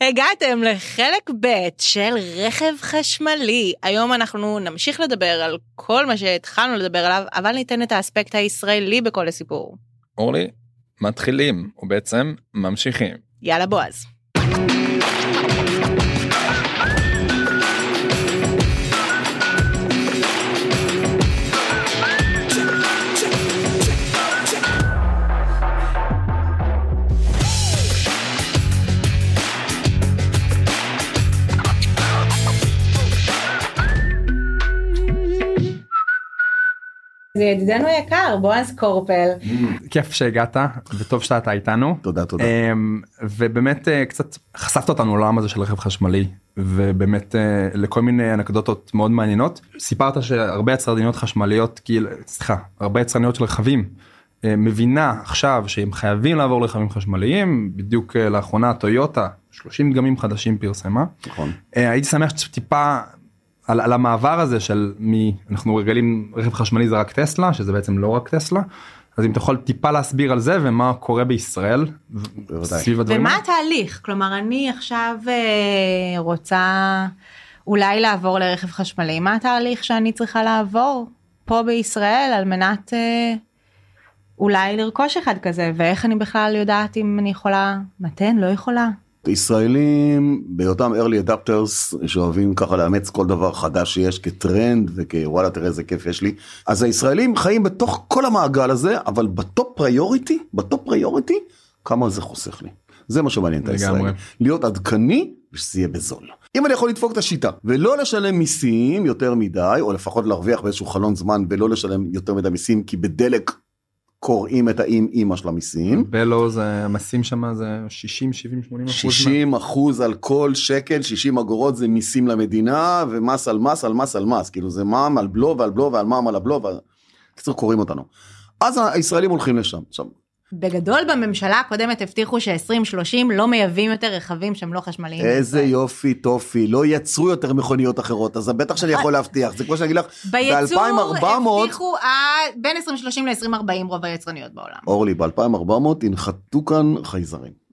הגעתם לחלק ב' של רכב חשמלי. היום אנחנו נמשיך לדבר על כל מה שהתחלנו לדבר עליו, אבל ניתן את האספקט הישראלי בכל הסיפור. אורלי, מתחילים ובעצם ממשיכים. יאללה בועז. זה ידידנו יקר בועז קורפל. כיף שהגעת וטוב שאתה איתנו. תודה תודה. אמ, ובאמת אה, קצת חשפת אותנו לעולם הזה של רכב חשמלי ובאמת אה, לכל מיני אנקדוטות מאוד מעניינות. סיפרת שהרבה יצרניות חשמליות כאילו סליחה הרבה יצרניות של רכבים אה, מבינה עכשיו שהם חייבים לעבור לרכבים חשמליים בדיוק לאחרונה טויוטה 30 דגמים חדשים פרסמה. נכון. הייתי שמח שטיפה על, על המעבר הזה של מי אנחנו רגילים רכב חשמלי זה רק טסלה שזה בעצם לא רק טסלה. אז אם אתה יכול טיפה להסביר על זה ומה קורה בישראל סביב הדברים. ומה התהליך כלומר אני עכשיו אה, רוצה אולי לעבור לרכב חשמלי מה התהליך שאני צריכה לעבור פה בישראל על מנת אה, אולי לרכוש אחד כזה ואיך אני בכלל יודעת אם אני יכולה מתן לא יכולה. ישראלים בהיותם early adopters שאוהבים ככה לאמץ כל דבר חדש שיש כטרנד וכוואלה תראה איזה כיף יש לי. אז הישראלים חיים בתוך כל המעגל הזה אבל ב top priority ב top priority כמה זה חוסך לי. זה מה שמעניין את הישראלים. להיות עדכני ושזה יהיה בזול. אם אני יכול לדפוק את השיטה ולא לשלם מיסים יותר מדי או לפחות להרוויח באיזשהו חלון זמן ולא לשלם יותר מדי מיסים כי בדלק קוראים את האם אימא של המיסים. בלו זה המסים שם זה 60 70 80 אחוז. 60 אחוז על כל שקל 60 אגורות זה מיסים למדינה ומס על מס על מס על מס כאילו זה מע"מ על בלו ועל בלו ועל מע"מ על הבלו. קיצור קוראים אותנו. אז הישראלים הולכים לשם. עכשיו בגדול בממשלה הקודמת הבטיחו ש-2030 לא מייבאים יותר רכבים שהם לא חשמליים. איזה יופי טופי, לא יצרו יותר מכוניות אחרות, אז בטח שאני יכול להבטיח, זה כמו שאני אגיד לך, ב-2400... בייצור הבטיחו בין 2030 ל-2040 רוב היצרניות בעולם. אורלי, ב-2400 ינחתו כאן חייזרים.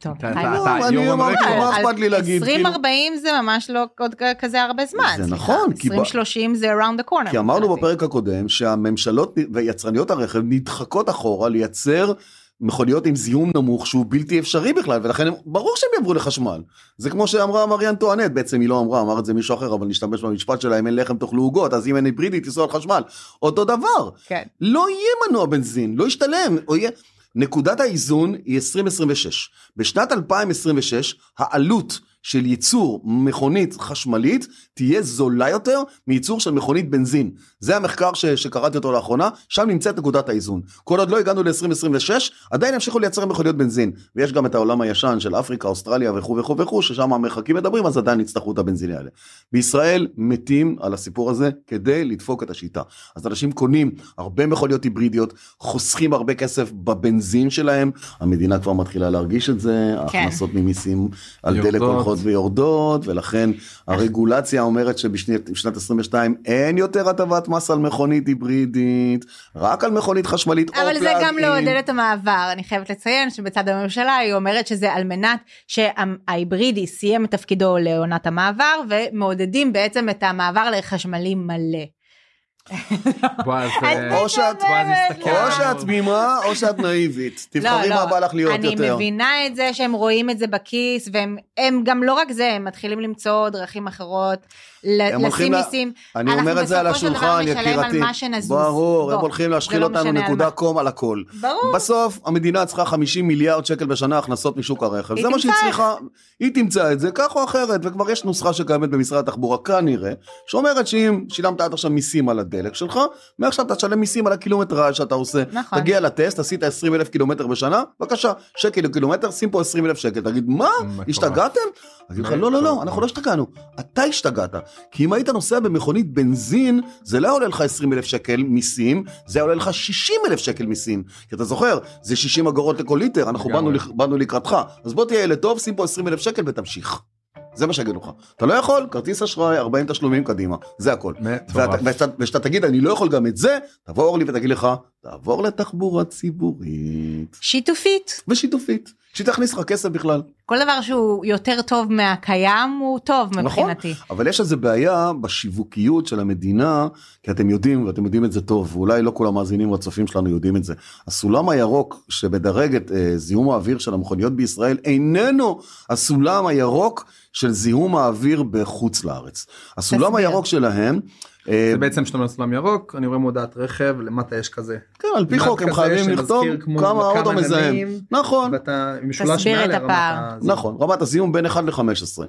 טוב, אני אמרתי, מה אכפת לי להגיד? 2040 כאילו- זה ממש לא עוד כזה הרבה זמן. זה נכון. 2030 זה around the corner. כי אמרנו בפרק הקודם שהממשלות ויצרניות הרכב נדחקות אחורה לייצר מכוניות עם זיהום נמוך שהוא בלתי אפשרי בכלל ולכן ברור שהם יעברו לחשמל. זה כמו שאמרה מריאן טואנט בעצם היא לא אמרה אמר את זה מישהו אחר אבל נשתמש במשפט שלה אם אין לחם תאכלו עוגות אז אם אין היברידית תיסעו על חשמל אותו דבר. כן. לא יהיה מנוע בנזין לא ישתלם. יהיה... נקודת האיזון היא 2026. בשנת 2026 העלות של ייצור מכונית חשמלית תהיה זולה יותר מייצור של מכונית בנזין. זה המחקר ש, שקראתי אותו לאחרונה, שם נמצאת נקודת האיזון. כל עוד לא הגענו ל-2026, עדיין ימשיכו לייצר מכוניות בנזין. ויש גם את העולם הישן של אפריקה, אוסטרליה וכו' וכו' וכו', ששם המרחקים מדברים, אז עדיין יצטרכו את הבנזינים האלה. בישראל מתים על הסיפור הזה כדי לדפוק את השיטה. אז אנשים קונים הרבה מכוניות היברידיות, חוסכים הרבה כסף בבנזין שלהם, המדינה כבר מתחילה להרגיש את זה, כן. ההכנסות ממיסים על דלק הולכות הולכות ויורדות ולכן הרגולציה אומרת שבשנת 22 אין יותר הטבת מס על מכונית היברידית רק על מכונית חשמלית אבל זה גם לעודד את המעבר אני חייבת לציין שבצד הממשלה היא אומרת שזה על מנת שההיברידי סיים את תפקידו לעונת המעבר ומעודדים בעצם את המעבר לחשמלי מלא. או שאת תמימה או שאת נאיבית תבחרי לא, מה לא. בא לך להיות יותר. אני מבינה את זה שהם רואים את זה בכיס והם גם לא רק זה הם מתחילים למצוא דרכים אחרות לשים מיסים. אני אומר את זה על השולחן יקירתי. ברור הם הולכים להשחיל לא אותנו נקודה קום על הכל. ברור. בסוף המדינה צריכה 50 מיליארד שקל בשנה הכנסות משוק הרכב זה מה שהיא צריכה. היא תמצא את זה כך או אחרת וכבר יש נוסחה שקיימת במשרד התחבורה כנראה שאומרת שאם שילמת עד עכשיו מיסים על הדלק שלך, מעכשיו אתה תשלם מיסים על הקילומטראז' שאתה עושה. נכון. תגיע לטסט, עשית 20 אלף קילומטר בשנה, בבקשה, שקל לקילומטר, שים פה 20 אלף שקל. תגיד, מה? השתגעתם? אני אגיד לך, לא, לא, לא, אנחנו לא השתגענו. אתה השתגעת. כי אם היית נוסע במכונית בנזין, זה לא עולה לך 20 אלף שקל מיסים, זה עולה לך 60 אלף שקל מיסים. כי אתה זוכר, זה 60 אגורות לכל ליטר, אנחנו באנו, באנו לקראתך. אז בוא תהיה ילד טוב, שים פה 20 אלף שקל ותמשיך. זה מה שיגידו לך. אתה לא יכול, כרטיס אשראי, 40 תשלומים קדימה, זה הכל. וכשאתה תגיד אני לא יכול גם את זה, תבוא אורלי ותגיד לך, תעבור לתחבורה ציבורית שיתופית. ושיתופית, שתכניס לך כסף בכלל. כל דבר שהוא יותר טוב מהקיים הוא טוב מבחינתי. נכון, אבל יש איזה בעיה בשיווקיות של המדינה, כי אתם יודעים, ואתם יודעים את זה טוב, ואולי לא כל המאזינים או הצופים שלנו יודעים את זה. הסולם הירוק שמדרג את אה, זיהום האוויר של המכוניות בישראל, איננו הסולם הירוק של זיהום האוויר בחוץ לארץ. הסולם תסביר. הירוק שלהם, זה בעצם שאתה אומר סולם ירוק אני רואה מודעת רכב למטה יש כזה. כן, על פי חוק הם חייבים לכתוב כמה האוטו מזהם. נכון. ואתה עם משולש תסביר מעל את לרמת הפער. נכון, רמת הזיהום בין 1 ל-15.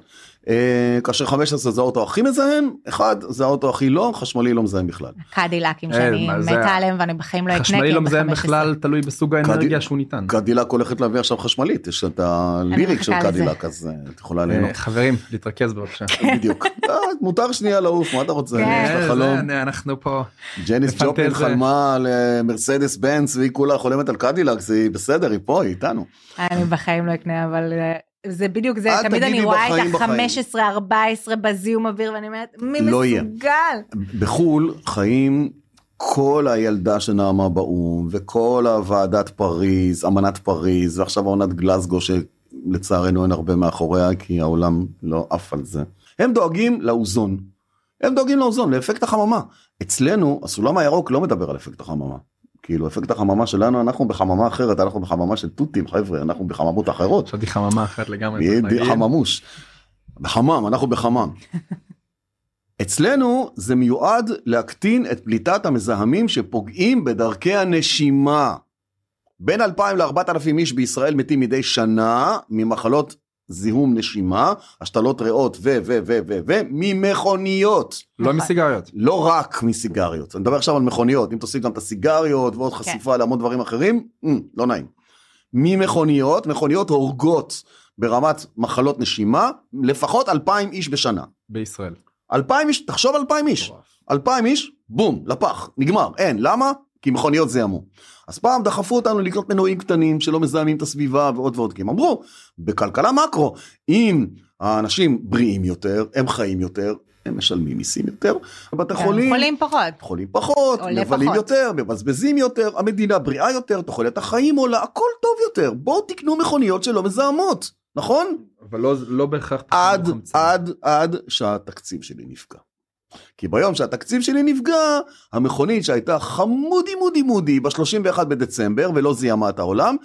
אה, כאשר 15 זה האוטו הכי מזהם, 1 זה האוטו הכי לא, חשמלי לא מזהם בכלל. קדילקים אה, שאני מתה עליהם ואני בחיים לא אקנה. חשמלי לא הם מזהם בכלל תלוי בסוג האנרגיה שהוא ניתן. קדילק הולכת להביא עכשיו חשמלית, יש את הליריק של. קדילק, אז אה, את יכולה אה, ליהנות. חברים להתרכז בבקשה. בדיוק. אה, מותר שנייה לעוף, מה אתה רוצה? זה, חלום. אני- אנחנו פה ג'ניס ג'ופלין זה. חלמה על מרסדס בנץ והיא כולה חולמת על קדילק, זה היא בסדר, היא פה, היא איתנו. אני בחיים לא אקנה אבל אה, זה בדיוק זה תמיד אני רואה את בחיים. ה-15 14 בזיהום אוויר ואני אומרת מי לא יהיה. מסוגל. בחו"ל חיים כל הילדה שנעמה באו"ם וכל הוועדת פריז, אמנת פריז ועכשיו העונת גלסגו שלצערנו אין הרבה מאחוריה כי העולם לא עף על זה. הם דואגים לאוזון. הם דואגים לאוזון, לאפקט החממה. אצלנו הסולם הירוק לא מדבר על אפקט החממה. כאילו אפקט החממה שלנו אנחנו בחממה אחרת אנחנו בחממה של תותים חבר'ה אנחנו בחממות אחרות. חשבתי חממה אחרת לגמרי. חממוש. בחמם, אנחנו בחמם. אצלנו זה מיועד להקטין את פליטת המזהמים שפוגעים בדרכי הנשימה. בין 2,000 ל-4,000 איש בישראל מתים מדי שנה ממחלות זיהום נשימה, השתלות ריאות ו ו ו ו ו ממכוניות. לא מסיגריות. לא רק מסיגריות, אני מדבר עכשיו על מכוניות, אם תוסיף גם את הסיגריות ועוד חשיפה להמון דברים אחרים, mm, לא נעים. ממכוניות, מכוניות הורגות ברמת מחלות נשימה, לפחות 2,000 איש בשנה. בישראל. 2,000 איש, תחשוב 2,000 איש. 2,000 איש, בום, לפח, נגמר, אין, למה? כי מכוניות זיהמו. אז פעם דחפו אותנו לקנות מנועים קטנים שלא מזהמים את הסביבה ועוד ועוד, כי הם אמרו, בכלכלה מקרו, אם האנשים בריאים יותר, הם חיים יותר, הם משלמים מיסים יותר, בתי חולים, חולים פחות. חולים פחות, מבלים פחות. יותר, מבזבזים יותר, המדינה בריאה יותר, תוחלת החיים עולה, הכל טוב יותר, בואו תקנו מכוניות שלא מזהמות, נכון? אבל לא לא בהכרח. עד, חמצן. עד, עד שהתקציב שלי נפגע. כי ביום שהתקציב שלי נפגע, המכונית שהייתה חמודי מודי מודי ב-31 בדצמבר ולא זיהמה את העולם,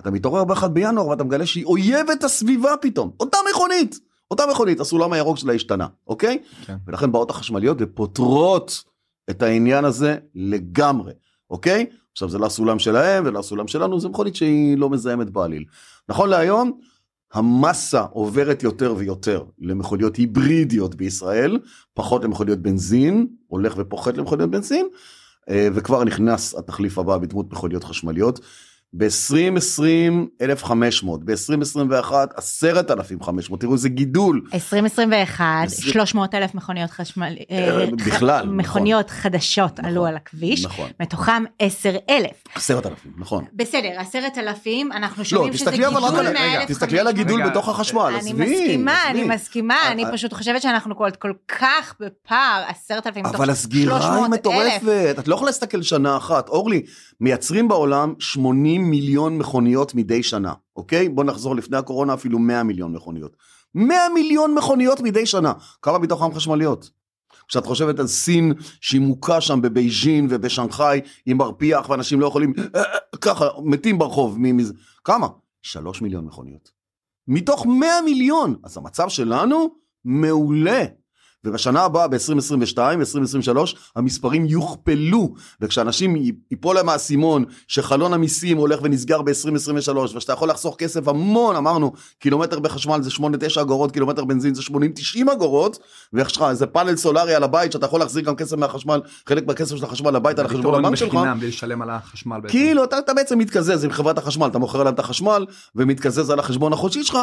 אתה מתעורר ב-1 בינואר ואתה מגלה שהיא אויבת הסביבה פתאום. אותה מכונית, אותה מכונית, הסולם הירוק שלה השתנה, אוקיי? כן. ולכן באות החשמליות ופותרות את העניין הזה לגמרי, אוקיי? עכשיו זה לא הסולם שלהם ולא הסולם שלנו, זו מכונית שהיא לא מזהמת בעליל. נכון להיום, המסה עוברת יותר ויותר למכוניות היברידיות בישראל, פחות למכוניות בנזין, הולך ופוחת למכוניות בנזין, אה, וכבר נכנס התחליף הבא בדמות מכוניות חשמליות. ב-2020 1,500, ב-2021 10,500, תראו איזה גידול. 2021 עשרים- 300 אלף מכוניות חשמל אה, בכלל, נכון. מכוניות חדשות נכון, עלו על הכביש נכון, מתוכם 10 אלף 10,000, נכון. בסדר 10,000 אנחנו לא, שומעים שזה אבל רק גידול על, מה- תסתכלי על הגידול רגע, בתוך החשמל, אני עזבי, מסכימה עזבי. אני מסכימה אה, אני אה. פשוט חושבת שאנחנו כל כל כך בפער 10,000 מתוך אבל הסגירה היא 300,000. מטורפת, את לא יכולה להסתכל שנה אחת. אורלי, מייצרים בעולם 80 מיליון מכוניות מדי שנה, אוקיי? בוא נחזור לפני הקורונה אפילו 100 מיליון מכוניות. 100 מיליון מכוניות מדי שנה, כמה מתוכם חשמליות? כשאת חושבת על סין שהיא מוכה שם בבייג'ין ובשנגחאי עם מרפיח ואנשים לא יכולים ככה מתים ברחוב מזה כמה? שלוש מיליון מכוניות. מתוך 100 מיליון אז המצב שלנו מעולה. ובשנה הבאה ב-2022, 2023, המספרים יוכפלו, וכשאנשים ייפול להם האסימון שחלון המיסים הולך ונסגר ב-2023, ושאתה יכול לחסוך כסף המון, אמרנו, קילומטר בחשמל זה 8-9 אגורות, קילומטר בנזין זה 80-90 אגורות, ויש לך איזה פאנל סולארי על הבית, שאתה יכול להחזיר גם כסף מהחשמל, חלק מהכסף של החשמל הביתה לחשבון פתרון הבנק שלך. בלי לשלם על החשמל. בעצם. כאילו אתה, אתה בעצם מתקזז עם חברת החשמל, אתה מוכר להם את החשמל ומתקזז על החשבון החודשי שלך.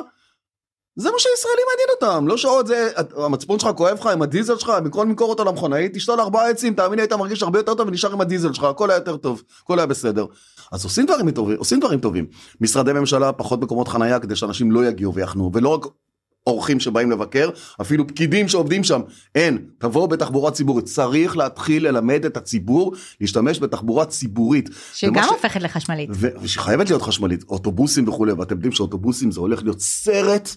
זה מה שהישראלים מעניין אותם, לא שעוד זה, המצפון שלך כואב לך עם הדיזל שלך, במקום למכור אותו למכונאית, תשתול ארבעה עצים, תאמין לי היית מרגיש הרבה יותר טוב ונשאר עם הדיזל שלך, הכל היה יותר טוב, הכל היה בסדר. אז עושים דברים טובים, עושים דברים טובים. משרדי ממשלה, פחות מקומות חנייה כדי שאנשים לא יגיעו ויחנו, ולא רק אורחים שבאים לבקר, אפילו פקידים שעובדים שם, אין, תבואו בתחבורה ציבורית, צריך להתחיל ללמד את הציבור להשתמש בתחבורה ציבורית. שגם ש... הופכת לחשמלית. ו... ושחייבת להיות חשמלית, אוטובוסים וכולי, ואתם יודעים שאוטובוסים זה הולך להיות סרט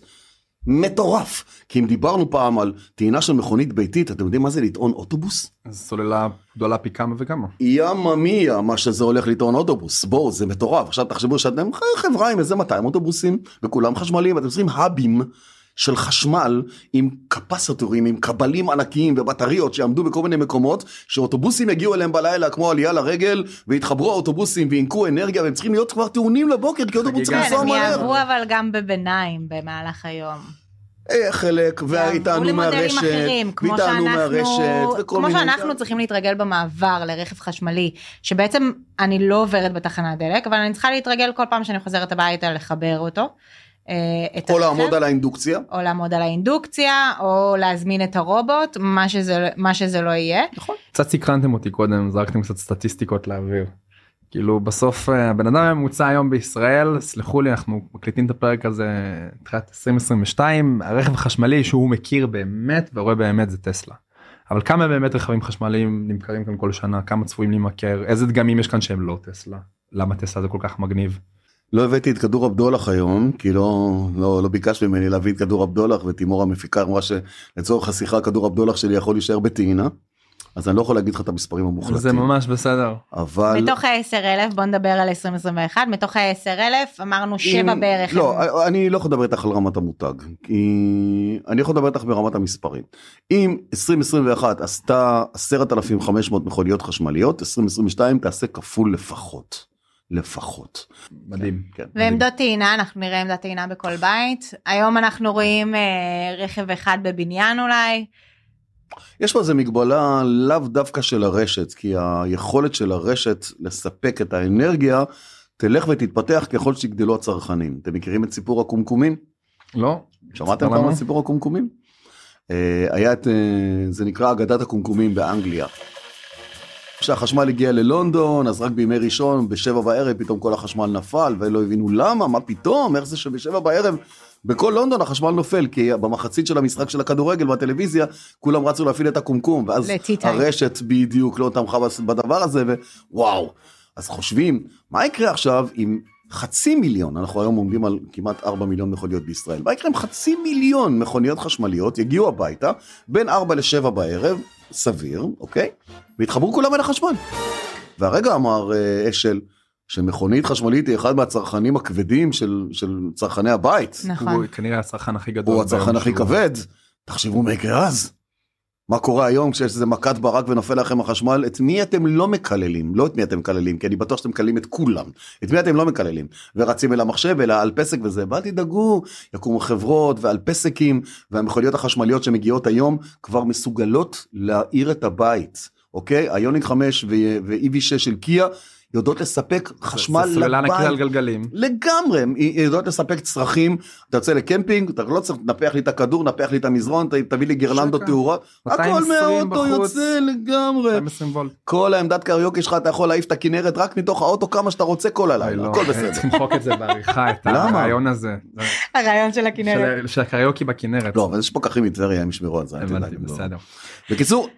מטורף. כי אם דיברנו פעם על טעינה של מכונית ביתית, אתם יודעים מה זה לטעון אוטובוס? סוללה גדולה פי כמה וכמה. ימה מיה מה שזה הולך לטעון אוטובוס, בואו זה מטורף. עכשיו תחשבו שאתם חברה עם איזה 200 אוטובוסים, וכולם חשמליים, אתם צריכים האבים. של חשמל עם קפסטורים, עם קבלים ענקיים ובטריות שיעמדו בכל מיני מקומות, שאוטובוסים יגיעו אליהם בלילה כמו עלייה לרגל, ויתחברו האוטובוסים וינקו אנרגיה, והם צריכים להיות כבר טעונים לבוקר, כי אוטובוס צריך לנסוע מהר. כן, הם יעברו אבל גם בביניים במהלך היום. אה, חלק, והטענו מהרשת, והטענו מהרשת, כמו שאנחנו צריכים להתרגל במעבר לרכב חשמלי, שבעצם אני לא עוברת בתחנת דלק, אבל אני צריכה להתרגל כל פעם שאני חוזרת הביתה לחבר אותו. אה, או לעמוד על האינדוקציה. או לעמוד על האינדוקציה, או להזמין את הרובוט, מה שזה, מה שזה לא יהיה. נכון. קצת סקרנתם אותי קודם, זרקתם קצת סטטיסטיקות לאוויר. כאילו בסוף אה, הבן אדם הממוצע היום בישראל, סלחו לי, אנחנו מקליטים את הפרק הזה תחילת 2022, הרכב החשמלי שהוא מכיר באמת ורואה באמת זה טסלה. אבל כמה באמת רכבים חשמליים נמכרים כאן כל שנה, כמה צפויים להימכר, איזה דגמים יש כאן שהם לא טסלה, למה טסלה זה כל כך מגניב. לא הבאתי את כדור הבדולח היום כי לא לא לא ביקש ממני להביא את כדור הבדולח ותימור המפיקה אמרה שלצורך השיחה כדור הבדולח שלי יכול להישאר בטעינה. אז אני לא יכול להגיד לך את המספרים המוחלטים. זה ממש בסדר. אבל... מתוך ה-10 אלף בוא נדבר על 2021 מתוך ה-10 אלף אמרנו 7 בערך. לא אני לא יכול לדבר איתך על רמת המותג כי אני יכול לדבר איתך ברמת המספרים. אם 2021 עשתה 10,500 מכוניות חשמליות 2022 תעשה כפול לפחות. לפחות. מדהים. כן, ועמדות טעינה, אנחנו נראה עמדת טעינה בכל בית. היום אנחנו רואים אה, רכב אחד בבניין אולי. יש פה איזה מגבלה לאו דווקא של הרשת, כי היכולת של הרשת לספק את האנרגיה תלך ותתפתח ככל שיגדלו הצרכנים. אתם מכירים את סיפור הקומקומים? לא. שמעתם פעם על סיפור הקומקומים? אה, היה את, אה, זה נקרא אגדת הקומקומים באנגליה. כשהחשמל הגיע ללונדון אז רק בימי ראשון בשבע בערב פתאום כל החשמל נפל ולא הבינו למה מה פתאום איך זה שבשבע בערב בכל לונדון החשמל נופל כי במחצית של המשחק של הכדורגל בטלוויזיה כולם רצו להפעיל את הקומקום ואז הרשת בדיוק לא תמכה בדבר הזה ווואו אז חושבים מה יקרה עכשיו עם חצי מיליון אנחנו היום עומדים על כמעט 4 מיליון מכוניות בישראל מה יקרה עם חצי מיליון מכוניות חשמליות יגיעו הביתה בין 4 ל-7 בערב סביר, אוקיי? והתחברו כולם אל החשמל. והרגע אמר אה, אשל, שמכונית חשמלית היא אחד מהצרכנים הכבדים של, של צרכני הבית. נכון. הוא כנראה הצרכן הכי גדול. הוא הצרכן הכי כבד. תחשבו מה יקרה אז. מה קורה היום כשיש איזה מכת ברק ונופל לכם החשמל? את מי אתם לא מקללים? לא את מי אתם מקללים כי אני בטוח שאתם מקללים את כולם. את מי אתם לא מקללים? ורצים אל המחשב אל האלפסק וזה אל תדאגו יקומו חברות ואלפסקים והמכוניות החשמליות שמגיעות היום כבר מסוגלות להאיר את הבית אוקיי? איוניק 5 ו-EV6 של קיה יודעות לספק חשמל לבית. סוללה נקי על גלגלים. לגמרי, הן יודעות לספק צרכים, אתה יוצא לקמפינג, אתה לא צריך לנפח לי את הכדור, נפח לי את המזרון, תביא לי גרלנדו תאורה, הכל מהאוטו יוצא לגמרי. כל העמדת קריוקי שלך אתה יכול להעיף את הכנרת רק מתוך האוטו כמה שאתה רוצה כל הלילה, הכל בסדר. צריך למחוק את זה בעריכה, את הרעיון הזה. הרעיון של הכנרת. של הקריוקי בכנרת. לא, אבל יש פקחים מטבריה, הם ישמרו על זה. הבנתי, בסדר. בקיצור,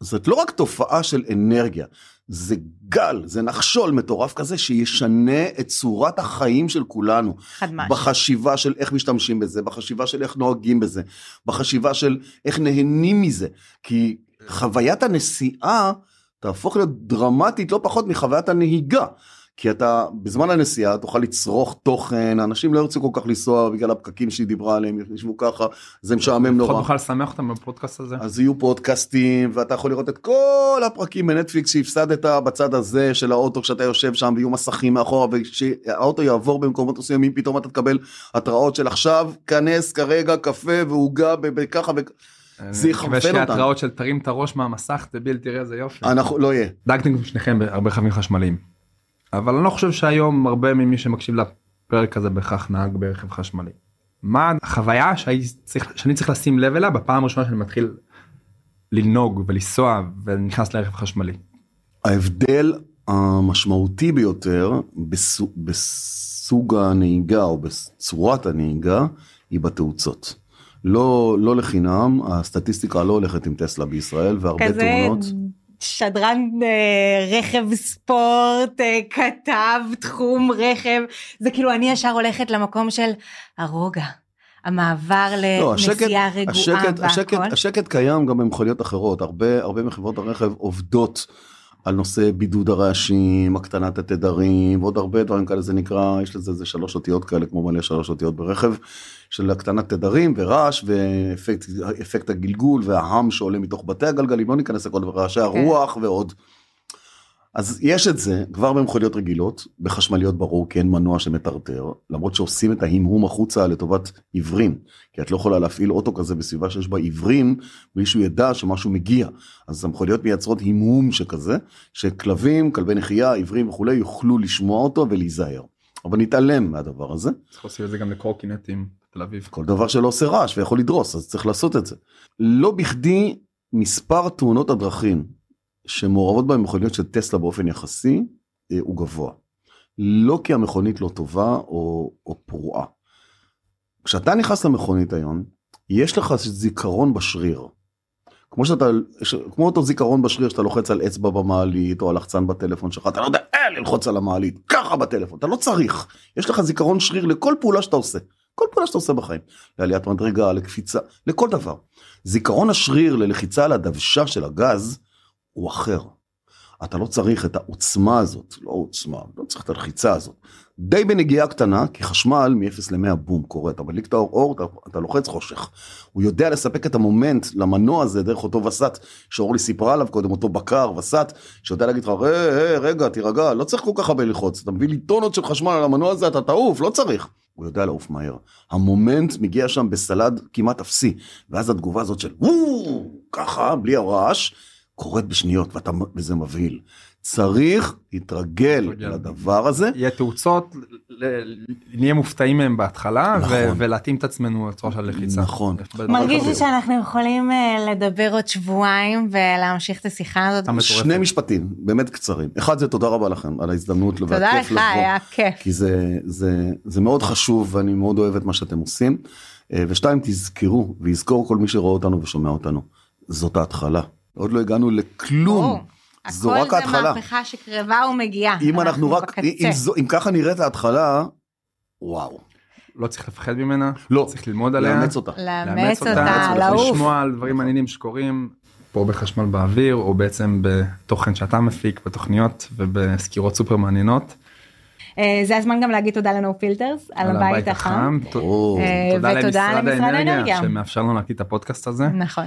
זאת לא רק תופעה של אנרגיה, זה גל, זה נחשול מטורף כזה שישנה את צורת החיים של כולנו. חד משהו. בחשיבה של איך משתמשים בזה, בחשיבה של איך נוהגים בזה, בחשיבה של איך נהנים מזה. כי חוויית הנסיעה תהפוך להיות דרמטית לא פחות מחוויית הנהיגה. כי אתה בזמן הנסיעה תוכל לצרוך תוכן אנשים לא ירצו כל כך לנסוע בגלל הפקקים שהיא דיברה עליהם ישבו ככה זה משעמם נורא. לפחות נוכל לשמח אותם בפודקאסט הזה. אז יהיו פודקאסטים ואתה יכול לראות את כל הפרקים בנטפליקס שהפסדת בצד הזה של האוטו כשאתה יושב שם ויהיו מסכים מאחורה וכשהאוטו יעבור במקומות מסוימים פתאום אתה תקבל התראות של עכשיו כנס כרגע קפה ועוגה בככה. זה יחרפן אותנו. ויש התראות של תרים את הראש מהמסך דביל תראה איזה יופי. אנחנו לא יהיה. דאגתם שניכם בהרבה רכבים חשמליים. אבל אני לא חושב שהיום הרבה ממי שמקשיב לפרק הזה בהכרח נהג ברכב חשמלי. מה החוויה שאני צריך, שאני צריך לשים לב אליה בפעם הראשונה שאני מתחיל לנהוג ולנסוע ונכנס לרכב חשמלי. ההבדל המשמעותי ביותר בסוג, בסוג הנהיגה או בצורת הנהיגה היא בתאוצות. לא, לא לחינם, הסטטיסטיקה לא הולכת עם טסלה בישראל והרבה כזה תאונות. שדרן אה, רכב ספורט, אה, כתב תחום רכב, זה כאילו אני ישר הולכת למקום של הרוגע, המעבר לא, השקט, לנסיעה רגועה השקט, השקט, והכל. השקט קיים גם במכוניות אחרות, הרבה, הרבה מחברות הרכב עובדות על נושא בידוד הרעשים, הקטנת התדרים ועוד הרבה דברים כאלה, זה נקרא, יש לזה איזה שלוש אותיות כאלה, כמו מלא שלוש אותיות ברכב, של הקטנת תדרים ורעש ואפקט אפקט הגלגול וההם שעולה מתוך בתי הגלגלים, לא ניכנס לכל דבר, רעשי הרוח ועוד. אז יש את זה כבר במכוניות רגילות, בחשמליות ברור כי אין מנוע שמטרטר, למרות שעושים את ההמהום החוצה לטובת עיוורים, כי את לא יכולה להפעיל אוטו כזה בסביבה שיש בה עיוורים, בלי שהוא ידע שמשהו מגיע. אז המכוניות מייצרות המהום שכזה, שכלבים, כלבי נחייה, עיוורים וכולי, יוכלו לשמוע אותו ולהיזהר. אבל נתעלם מהדבר הזה. צריך לעשות את זה גם לקורקינטים בתל אביב. כל דבר שלא עושה רעש ויכול לדרוס אז צריך לעשות את זה. לא בכדי מספר תאונות הדרכים שמעורבות בהם מכוניות של טסלה באופן יחסי אה, הוא גבוה. לא כי המכונית לא טובה או, או פרועה. כשאתה נכנס למכונית היום יש לך זיכרון בשריר. כמו שאתה, כמו אותו זיכרון בשריר שאתה לוחץ על אצבע במעלית או על לחצן בטלפון שלך, אתה לא יודע אה, ללחוץ על המעלית, ככה בטלפון, אתה לא צריך. יש לך זיכרון שריר לכל פעולה שאתה עושה. כל פעולה שאתה עושה בחיים. לעליית מדרגה, לקפיצה, לכל דבר. זיכרון השריר ללחיצה על הדוושה של הגז הוא אחר. אתה לא צריך את העוצמה הזאת, לא עוצמה, לא צריך את הלחיצה הזאת. די בנגיעה קטנה, כי חשמל מ-0 ל-100 בום קורה, אתה מדליק את האור, אור, אתה, אתה לוחץ חושך. הוא יודע לספק את המומנט למנוע הזה דרך אותו וסת, שאורלי סיפרה עליו קודם, אותו בקר, וסת, שיודע להגיד לך, "אה, אה, רגע, תירגע, לא צריך כל כך הרבה ללחוץ, אתה מביא לי טונות של חשמל על המנוע הזה, אתה תעוף, לא צריך. הוא יודע לעוף מהר. המומנט מגיע שם בסלד כמעט אפסי, ואז התגובה הזאת של וואו, ככה, בלי הרעש, קורית בשניות, ואתה, וזה מבהיל. צריך להתרגל. לדבר הזה. יהיה תאוצות, נהיה מופתעים מהם בהתחלה, נכון. ו- ולהתאים את עצמנו לצורה של לחיצה. נכון. מרגיש לי שאנחנו יכולים אה, לדבר עוד שבועיים ולהמשיך את השיחה הזאת. שני משפטים באמת קצרים. אחד זה תודה רבה לכם על ההזדמנות תודה והכיף לך, לבוא. היה כיף. כי זה, זה, זה מאוד חשוב ואני מאוד אוהב את מה שאתם עושים. אה, ושתיים, תזכרו ויזכור כל מי שרואה אותנו ושומע אותנו. זאת ההתחלה. עוד לא הגענו לכלום. זו הכל רק זה ההתחלה. מהפכה שקרבה ומגיעה. אם אנחנו רק. אם, זו, אם ככה נראית ההתחלה, וואו. לא צריך לפחד ממנה, לא. צריך ללמוד עליה, לאמץ אותה. לאמץ אותה, אותה, לעוף. לשמוע על דברים מעניינים שקורים פה בחשמל באוויר, או בעצם בתוכן שאתה מפיק, בתוכניות ובסקירות סופר מעניינות. אה, זה הזמן גם להגיד תודה לנו פילטרס על הבית החם. אה, תודה ותודה למשרד האנרגיה. שמאפשר לנו להקליט את הפודקאסט הזה. נכון.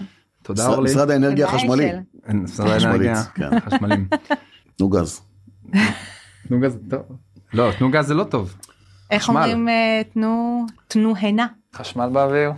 תודה אורלי. משרד האנרגיה החשמלי. משרד האנרגיה, כן. חשמלים. תנו גז. תנו גז טוב. לא, תנו גז זה לא טוב. איך. אומרים אה, תנו תנו הנה. חשמל באוויר.